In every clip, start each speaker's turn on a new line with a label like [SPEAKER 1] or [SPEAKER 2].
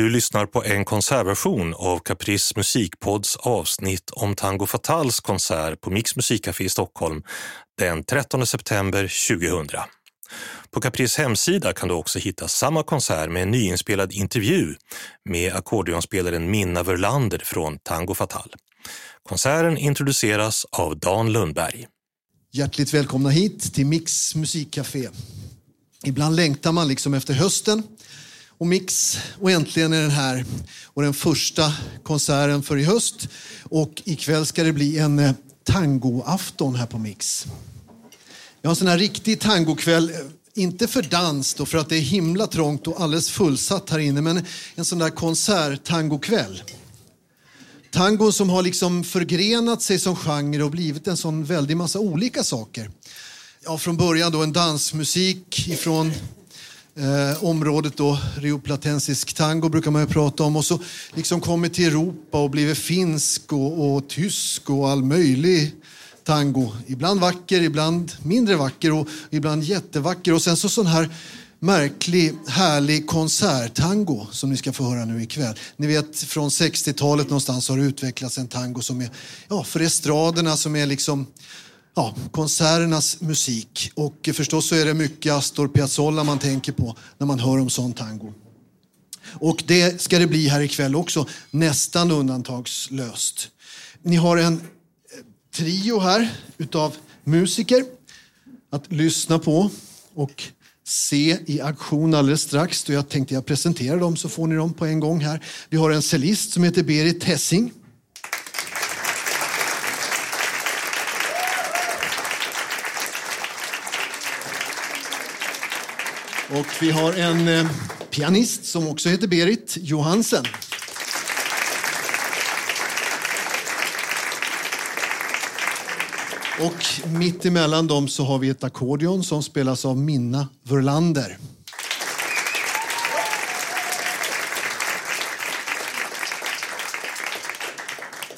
[SPEAKER 1] Du lyssnar på en konsertversion av Caprice musikpods avsnitt om Tango Fatals konsert på Mix musikcafé i Stockholm den 13 september 2000. På Caprice hemsida kan du också hitta samma konsert med en nyinspelad intervju med ackordeonspelaren Minna Verlander från Tango Fatal. Konserten introduceras av Dan Lundberg.
[SPEAKER 2] Hjärtligt välkomna hit till Mix musikcafé. Ibland längtar man liksom efter hösten och Mix och äntligen är den här och den första konserten för i höst och ikväll ska det bli en eh, tangoafton här på Mix. Vi har en sån här riktig tangokväll, eh, inte för dans då för att det är himla trångt och alldeles fullsatt här inne, men en sån där konserttangokväll. Tango som har liksom förgrenat sig som genre och blivit en sån väldig massa olika saker. Ja, från början då en dansmusik ifrån eh, området då, rioplatensisk tango brukar man ju prata om och så liksom kommit till Europa och blivit finsk och, och tysk och all möjlig tango. Ibland vacker, ibland mindre vacker och ibland jättevacker och sen så sån här märklig, härlig konserttango som ni ska få höra nu ikväll. Ni vet från 60-talet någonstans har det utvecklats en tango som är ja, för estraderna som är liksom ja, konserternas musik. Och förstås så är det mycket Astor Piazzolla man tänker på när man hör om sån tango. Och det ska det bli här ikväll också, nästan undantagslöst. Ni har en eh, trio här utav musiker att lyssna på och se i aktion alldeles strax. Jag tänkte jag presenterar dem så får ni dem på en gång här. Vi har en cellist som heter Berit Hessing. Och vi har en eh, pianist som också heter Berit Johansen. Och mitt emellan dem så har vi ett ackordion som spelas av Minna Verlander.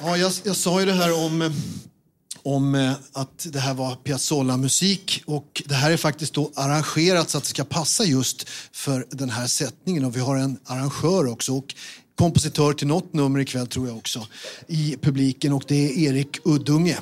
[SPEAKER 2] Ja, jag, jag sa ju det här om, eh, om eh, att det här var Piazzolla-musik. Och det här är faktiskt då arrangerat så att det ska passa just för den här sättningen. Och vi har en arrangör också och kompositör till något nummer ikväll tror jag också i publiken. Och det är Erik Uddunge.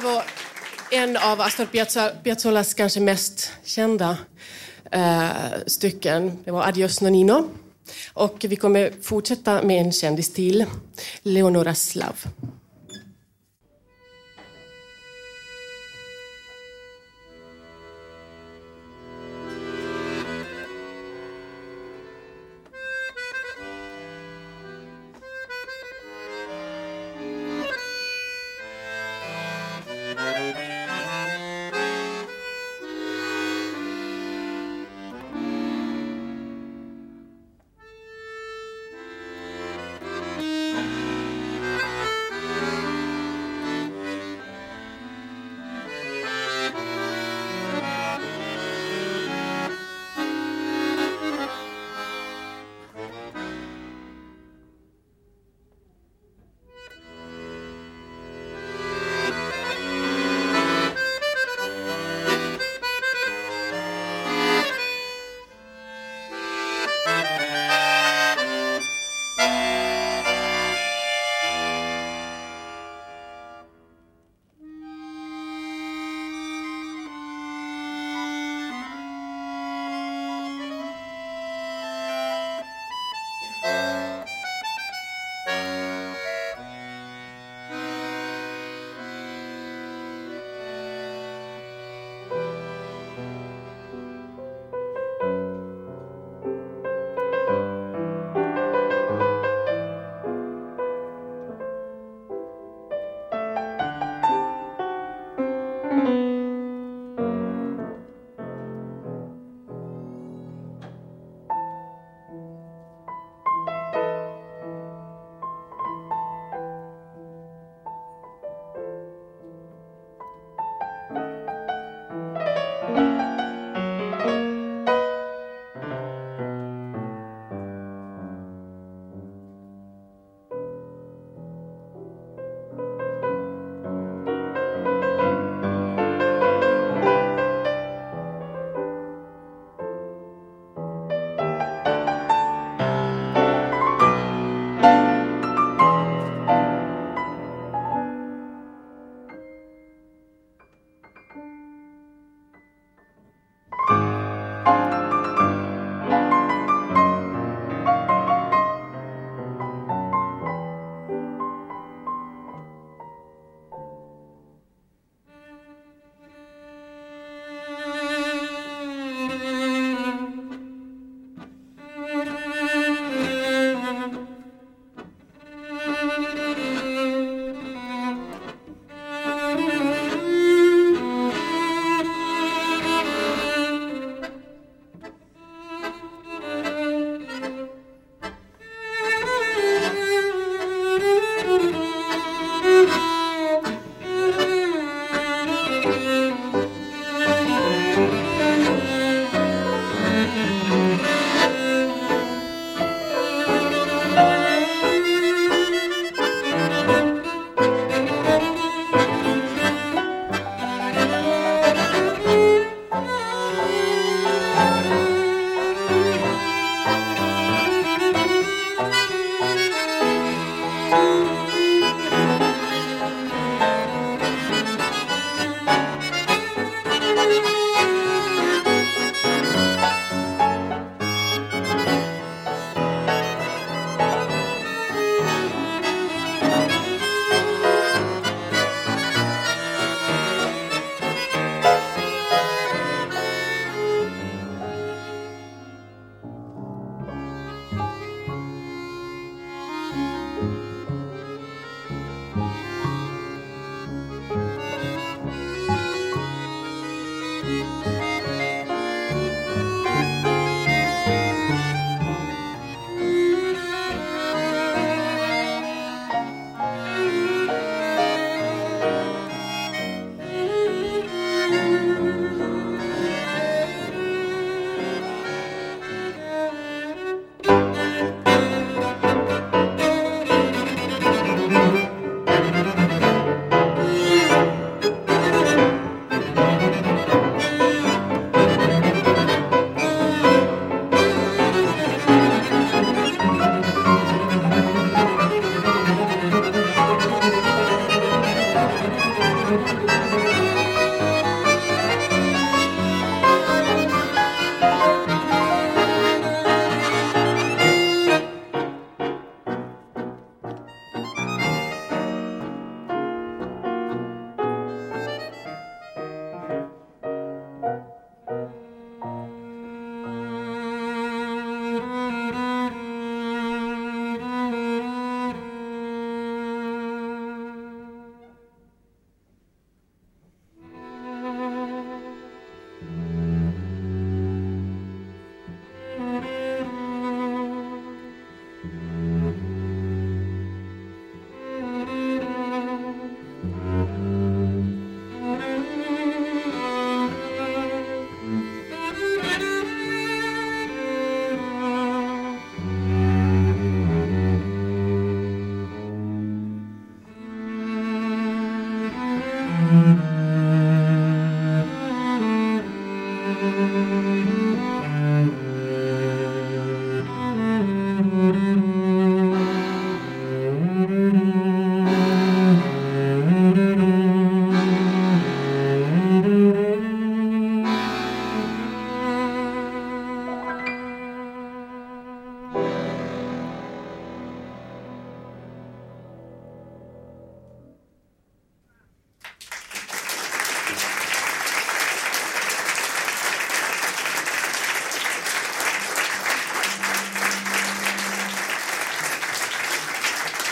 [SPEAKER 3] Här var en av Astor Piazzollas kanske mest kända eh, stycken. Det var Adios Nonino. Och vi kommer fortsätta med en kändis till, Leonora Slav.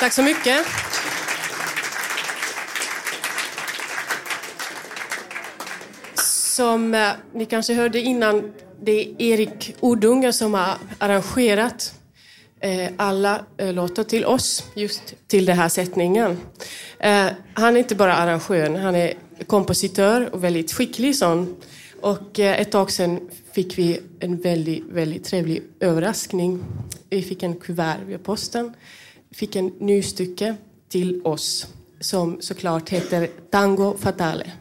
[SPEAKER 3] Tack så mycket. Som eh, ni kanske hörde innan, det är Erik Odunga som har arrangerat eh, alla eh, låtar till oss, just till den här sättningen. Han är inte bara arrangör, han är kompositör och väldigt skicklig sån. Och ett tag sedan fick vi en väldigt, väldigt trevlig överraskning. Vi fick en kuvert via posten, fick en ny stycke till oss som såklart heter Tango Fatale.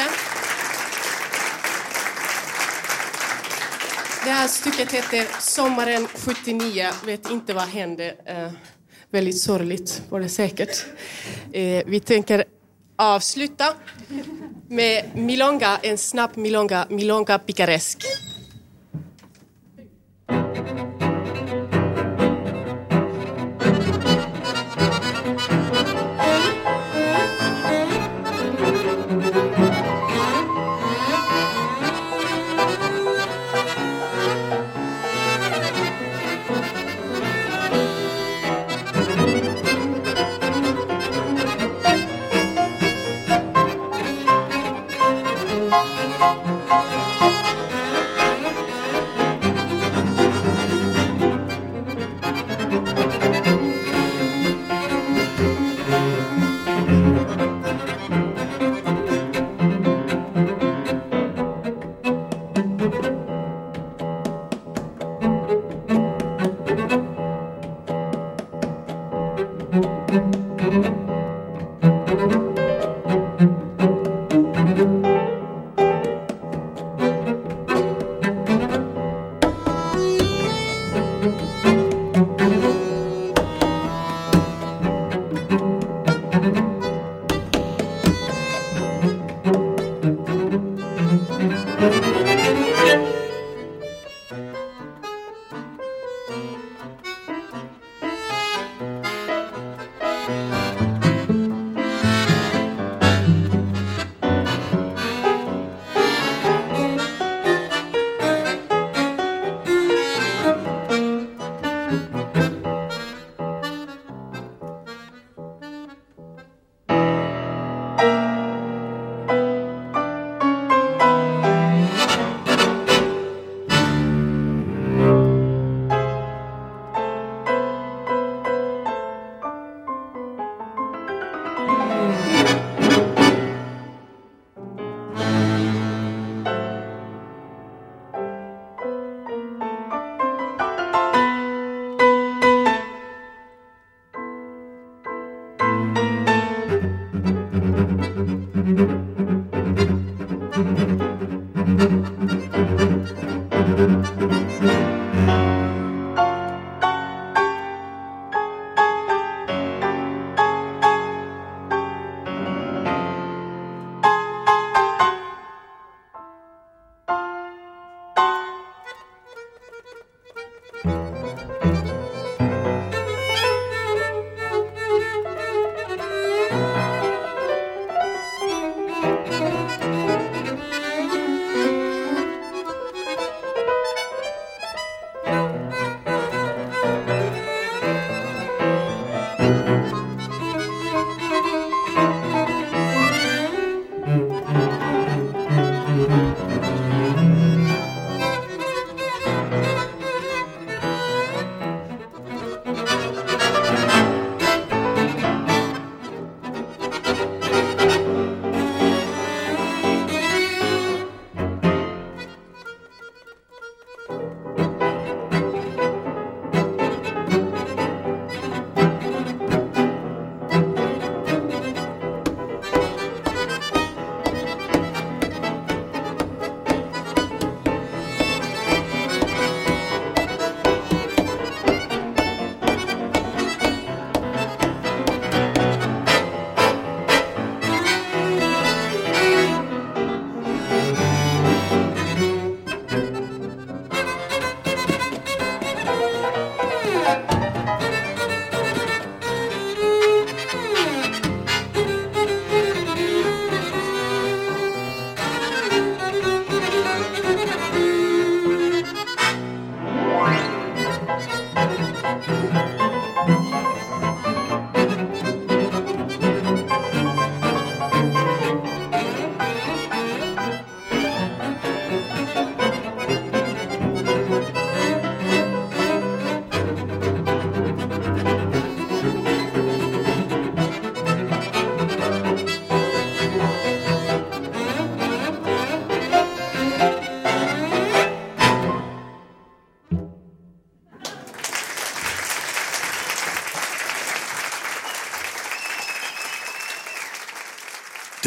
[SPEAKER 3] mycket. Det här stycket heter Sommaren 79. Vet inte vad hände. Eh, väldigt sorgligt var det säkert. Eh, vi tänker avsluta med milonga, en snabb milonga, milonga picaresque.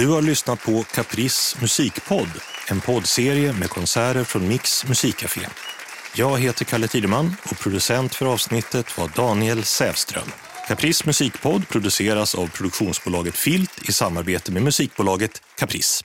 [SPEAKER 1] Du har lyssnat på Caprice musikpodd, en poddserie med konserter från Mix musikcafé. Jag heter Kalle Tideman och producent för avsnittet var Daniel Sävström. Caprice musikpodd produceras av produktionsbolaget Filt i samarbete med musikbolaget Caprice.